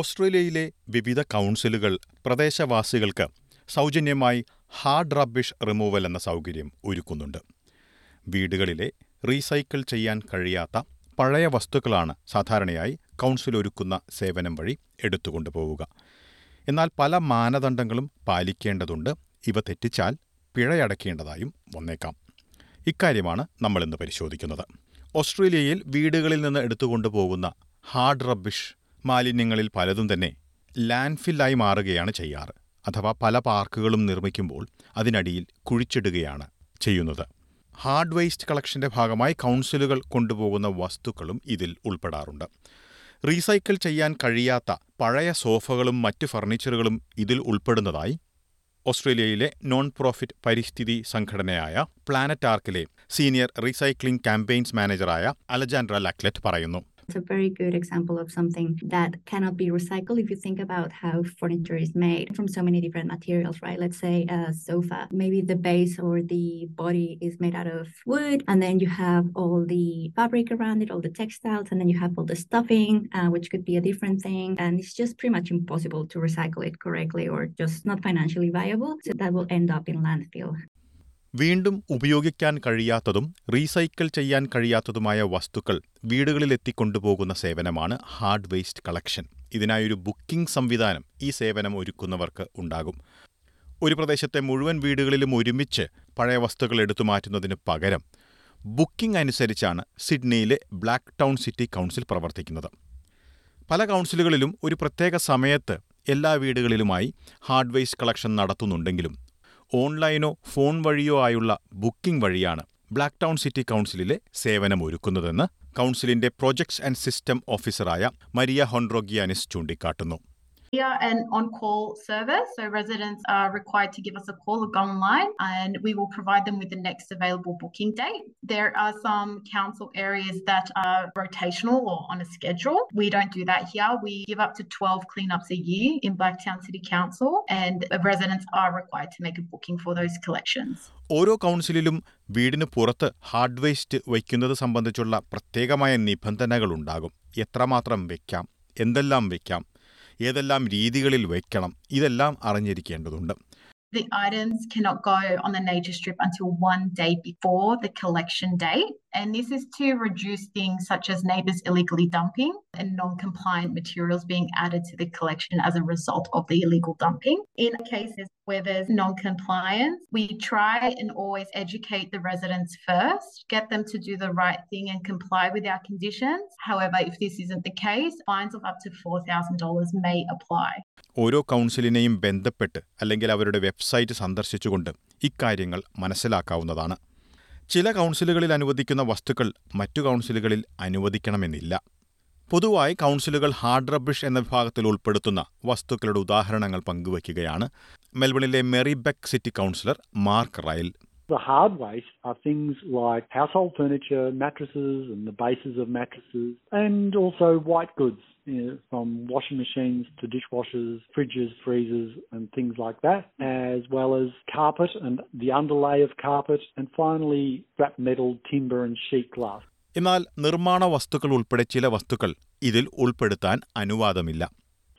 ഓസ്ട്രേലിയയിലെ വിവിധ കൗൺസിലുകൾ പ്രദേശവാസികൾക്ക് സൗജന്യമായി ഹാർഡ് റബ്ബിഷ് റിമൂവൽ എന്ന സൗകര്യം ഒരുക്കുന്നുണ്ട്. വീടുകളിലെ റീസൈക്കിൾ ചെയ്യാൻ കഴിയാത്ത പഴയ വസ്തുക്കളാണ് സാധാരണയായി കൗൺസിൽ ഒരുക്കുന്ന സേവനം വഴി എടുത്തുകൊണ്ടുപോവുക എന്നാൽ പല മാനദണ്ഡങ്ങളും പാലിക്കേണ്ടതുണ്ട്. ഇവ തെറ്റിച്ചാൽ പിഴയടക്കേണ്ടതായും വന്നേക്കാം. ഇക്കാര്യമാണ് നമ്മളിന്ന് പരിശോധിക്കുന്നത്. ഓസ്ട്രേലിയയിൽ വീടുകളിൽ നിന്ന് എടുത്തുകൊണ്ടുപോകുന്ന ഹാർഡ് റബ്ബിഷ് മാലിന്യങ്ങളിൽ പലതും തന്നെ ലാൻഡ്ഫില്ലായി മാറുകയാണ് ചെയ്യാറ്. അഥവാ പല പാർക്കുകളും നിർമ്മിക്കുമ്പോൾ അതിനടിയിൽ കുഴിച്ചിടുകയാണ് ചെയ്യുന്നത്. ഹാർഡ് വേസ്റ്റ് കളക്ഷന്റെ ഭാഗമായി കൗൺസിലുകൾ കൊണ്ടുപോകുന്ന വസ്തുക്കളും ഇതിൽ ഉൾപ്പെടാറുണ്ട്. റീസൈക്കിൾ ചെയ്യാൻ കഴിയാത്ത പഴയ സോഫകളും മറ്റ് ഫർണിച്ചറുകളും ഇതിൽ ഉൾപ്പെടുന്നതായി ഓസ്ട്രേലിയയിലെ നോൺ പ്രോഫിറ്റ് പരിസ്ഥിതി സംഘടനയായ പ്ലാനറ്റ് ആർക്കിലെ സീനിയർ റീസൈക്ലിംഗ് ക്യാമ്പയിൻസ് മാനേജറായ അലജാൻഡ്ര ലാക്ലെറ്റ് പറയുന്നു. It's a very good example of something that cannot be recycled if you think about how furniture is made from so many different materials, right? Let's say a sofa, maybe the base or the body is made out of wood, and then you have all the fabric around it, all the textiles, and then you have all the stuffing, uh, which could be a different thing. And it's just pretty much impossible to recycle it correctly or just not financially viable. So that will end up in landfill. വീണ്ടും ഉപയോഗിക്കാൻ കഴിയാത്തതും recycle ചെയ്യാൻ കഴിയാത്തതുമായ വസ്തുക്കൾ വീടുകളിലെത്തിക്കൊണ്ടുപോകുന്ന സേവനമാണ് hard waste collection ഇതിനായൊരു booking സംവിധാനം ഈ സേവനം ഒരുക്കുന്നവർക്ക് ഉണ്ടാകും. ഒരു പ്രദേശത്തെ മുഴുവൻ വീടുകളിലും ഒരുമിച്ച് പഴയ വസ്തുക്കൾ എടുത്തു മാറ്റുന്നതിന് പകരം ബുക്കിംഗ് അനുസരിച്ചാണ് സിഡ്നിയിലെ ബ്ലാക്ക് ടൗൺ സിറ്റി കൗൺസിൽ പ്രവർത്തിക്കുന്നത്. പല കൗൺസിലുകളിലും ഒരു പ്രത്യേക സമയത്ത് എല്ലാ വീടുകളിലുമായി ഹാർഡ് വേസ്റ്റ് കളക്ഷൻ നടത്തുന്നുണ്ടെങ്കിലും ഓൺലൈനോ ഫോൺ വഴിയോ ആയുള്ള ബുക്കിംഗ് വഴിയാണ് ബ്ലാക്ക് ടൗൺ സിറ്റി കൗൺസിലിലെ സേവനം ഒരുക്കുന്നതെന്ന് കൗൺസിലിന്റെ പ്രൊജക്ട്സ് ആൻഡ് സിസ്റ്റം ഓഫീസറായ മരിയ ഹോൺറോഗിയാനിസ് ചൂണ്ടിക്കാട്ടുന്നു. We are an on call service, so residents are required to give us a call or go online and we will provide them with the next available booking date. There are some council areas that are rotational or on a schedule. We don't do that here. We give up to 12 cleanups a year in Blacktown City Council and residents are required to make a booking for those collections. ഓരോ കൗൺസിലിലും വീടിന് പുറത്ത് hard waste വയ്ക്കുന്നത് സംബന്ധിച്ചുള്ള പ്രത്യേകമായ നിബന്ധനകളുണ്ടാകും എത്രമാത്രം വയ്ക്കാം എന്തെല്ലാം വയ്ക്കാം ഏതെല്ലാം രീതികളിൽ വയ്ക്കണം ഇതെല്ലാം അറിഞ്ഞിരിക്കേണ്ടതുണ്ട്. The items cannot go on the nature strip until one day before the collection date. And this is to reduce things such as neighbours illegally dumping and non compliant materials being added to the collection as a result of the illegal dumping. In cases where there's non compliance, we try and always educate the residents first, get them to do the right thing and comply with our conditions. However, if this isn't the case, fines of up to $4,000 may apply. ഓരോ കൗൺസിലിനെയും ബന്ധപ്പെട്ട് അല്ലെങ്കിൽ അവരുടെ website സന്ദർശിച്ചുകൊണ്ട് ഇക്കാര്യങ്ങൾ മനസ്സിലാക്കാവുന്നതാണ്. ചില കൗൺസിലുകളിൽ അനുവദിക്കുന്ന വസ്തുക്കൾ മറ്റു കൗൺസിലുകളിൽ അനുവദിക്കണമെന്നില്ല. പൊതുവായി കൗൺസിലുകൾ ഹാർഡ് റബ്ബിഷ് എന്ന വിഭാഗത്തിൽ ഉൾപ്പെടുത്തുന്ന വസ്തുക്കളുടെ ഉദാഹരണങ്ങൾ പങ്കുവയ്ക്കുകയാണ് മെൽബണിലെ Merribek city councillor Mark Riley. The hard waste are things like household furniture, mattresses, and the bases of mattresses, and also white goods, you know, from washing machines to dishwashers, fridges, freezers, and things like that, as well as carpet and the underlay of carpet, and finally scrap metal, timber, and sheet glass. എന്നാൽ നിർമ്മാണ വസ്തുക്കൾ ഉൾപ്പെടെ ചില വസ്തുക്കൾ ഇതിൽ ഉൾപ്പെടുത്താൻ അനുവാദമില്ല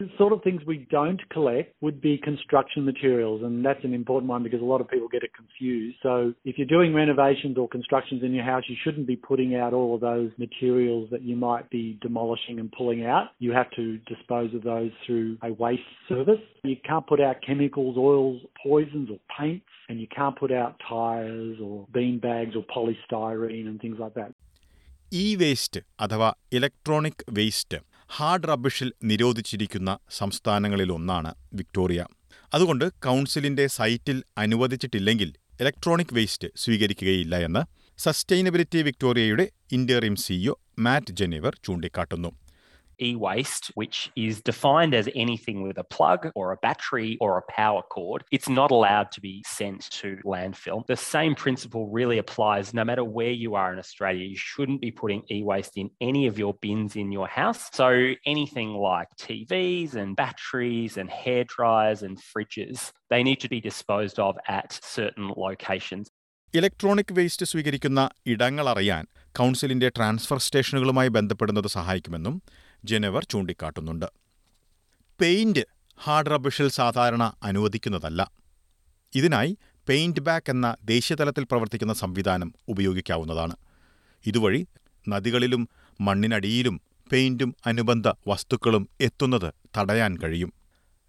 the sort of things we don't collect would be construction materials, and that's an important one because a lot of people get it confused. So if you're doing renovations or constructions in your house, you shouldn't be putting out all of those materials that you might be demolishing and pulling out. You have to dispose of those through a waste service. You can't put out chemicals, oils, poisons, or paints, and you can't put out tires or bean bags or polystyrene and things like that. E-waste, or electronic waste. Hard റബ്ബിഷിൽ നിരോധിച്ചിരിക്കുന്ന സംസ്ഥാനങ്ങളിലൊന്നാണ് Victoria. അതുകൊണ്ട് കൗൺസിലിന്റെ സൈറ്റിൽ അനുവദിച്ചിട്ടില്ലെങ്കിൽ electronic waste സ്വീകരിക്കുകയില്ല എന്ന് sustainability വിക്ടോറിയയുടെ interim CEO Matt Genever ചൂണ്ടിക്കാട്ടുന്നു. e-waste, which is defined as anything with a plug or a battery or a power cord, it's not allowed to be sent to landfill. The same principle really applies no matter where you are in Australia. You shouldn't be putting e-waste in any of your bins in your house. So anything like TVs and batteries and hair dryers and fridges, they need to be disposed of at certain locations. Electronic waste സ്വീകരിക്കുന്ന ഇടങ്ങൾ അറിയാൻ കൗൺസിലിന്റെ transfer സ്റ്റേഷനുകളുമായി ബന്ധപ്പെടുന്നത് സഹായിക്കുമെന്നും ജെനവർ ചൂണ്ടിക്കാട്ടുന്നുണ്ട്. Paint hard റബ്ബിഷിൽ സാധാരണ അനുവദിക്കുന്നതല്ല. ഇതിനായി paint back എന്ന ദേശീയതലത്തിൽ പ്രവർത്തിക്കുന്ന സംവിധാനം ഉപയോഗിക്കാവുന്നതാണ്. ഇതുവഴി നദികളിലും മണ്ണിനടിയിലും പെയിന്റും അനുബന്ധ വസ്തുക്കളും എത്തുന്നത് തടയാൻ കഴിയും.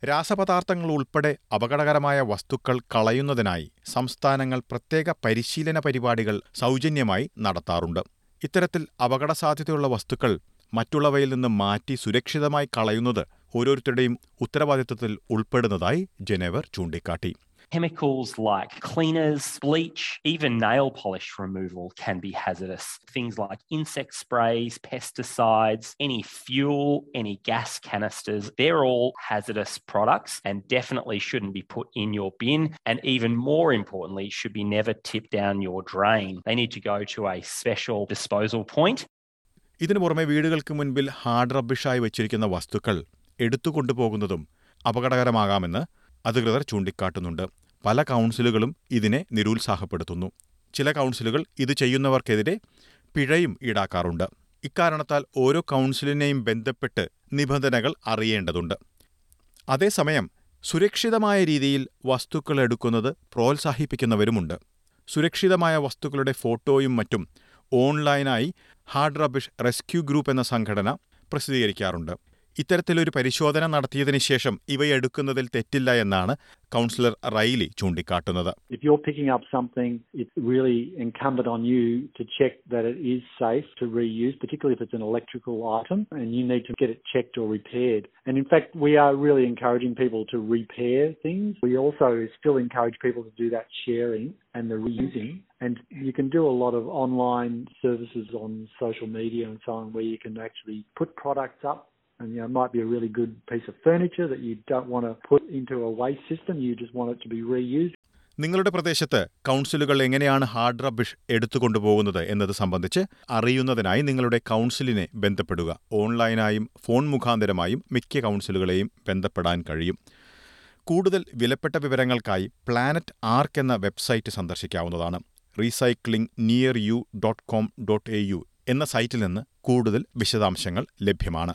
രാസപദാർത്ഥങ്ങൾ ഉൾപ്പെടെ അപകടകരമായ വസ്തുക്കൾ കളയുന്നതിനായി സംസ്ഥാനങ്ങൾ പ്രത്യേക പരിശീലന പരിപാടികൾ സൗജന്യമായി നടത്താറുണ്ട്. ഇത്തരത്തിൽ അപകടസാധ്യതയുള്ള വസ്തുക്കൾ മറ്റുള്ളവയിൽ നിന്ന് മാറ്റി സുരക്ഷിതമായി കളയുന്നത് ഓരോരുത്തരുടെയും ഉത്തരവാദിത്വത്തിൽ ഉൾപ്പെടുന്നതായി ജനേവർ ചൂണ്ടിക്കാട്ടി Chemicals like cleaners, bleach, even nail polish removal can be hazardous. Things like insect sprays, pesticides, any fuel, any gas canisters, they're all hazardous products and definitely shouldn't be put in your bin. And even more importantly, should be never tipped down your drain. They need to go to a special disposal point. ഇതിനു പുറമെ വീടുകൾക്ക് മുൻപിൽ hard റബ്ബിഷായി വെച്ചിരിക്കുന്ന വസ്തുക്കൾ എടുത്തുകൊണ്ടുപോകുന്നതും അപകടകരമാകാമെന്ന് അധികൃതർ ചൂണ്ടിക്കാട്ടുന്നുണ്ട്. പല കൗൺസിലുകളും ഇതിനെ നിരുത്സാഹപ്പെടുത്തുന്നു. ചില കൗൺസിലുകൾ ഇത് ചെയ്യുന്നവർക്കെതിരെ പിഴയും ഈടാക്കാറുണ്ട്. ഇക്കാരണത്താൽ ഓരോ കൗൺസിലിനെയും ബന്ധപ്പെട്ട് നിബന്ധനകൾ അറിയേണ്ടതുണ്ട്. അതേസമയം സുരക്ഷിതമായ രീതിയിൽ വസ്തുക്കൾ എടുക്കുന്നത് പ്രോത്സാഹിപ്പിക്കുന്നവരുമുണ്ട്. സുരക്ഷിതമായ വസ്തുക്കളുടെ ഫോട്ടോയും മറ്റും ഓൺലൈനായി ഹാർഡ് റബിഷ് റെസ്ക്യൂ ഗ്രൂപ്പ് എന്ന സംഘടന പ്രസിദ്ധീകരിക്കാറുണ്ട് ഇത്തരത്തിലൊരു പരിശോധന നടത്തിയതിനു ശേഷം ഇവയെടുക്കുന്നതിൽ തെറ്റില്ല എന്നാണ് കൗൺസിലർ റൈലി ചൂണ്ടിക്കാട്ടുന്നത് If you're picking up something, it's really incumbent on you to check that it is safe to reuse, particularly if it's an electrical item, and you need to get it checked or repaired. And in fact, we are really encouraging people to repair things. We also still encourage people to do that sharing and the reusing. And you can do a lot of online services on social media and so on where you can actually put products up and you know, it might be a really good piece of furniture that you don't want to put into a waste system. You just want it to be reused. നിങ്ങളുടെ പ്രദേശത്ത് കൗൺസിലുകൾ എങ്ങനെയാണ് hard rubbish എടുത്തുകൊണ്ടുപോകുന്നത് എന്നത് സംബന്ധിച്ച് അറിയുന്നതിനായി നിങ്ങളുടെ കൗൺസിലിനെ ബന്ധപ്പെടുക ഓൺലൈനായും phone മുഖാന്തരമായും മിക്ക കൗൺസിലുകളെയും ബന്ധപ്പെടാൻ കഴിയും കൂടുതൽ വിലപ്പെട്ട വിവരങ്ങൾക്കായി പ്ലാനറ്റ് ആർക്ക് എന്ന website സന്ദർശിക്കാവുന്നതാണ് recycling near you dot com dot A U എന്ന സൈറ്റിൽ നിന്ന് കൂടുതൽ വിശദാംശങ്ങൾ ലഭ്യമാണ്.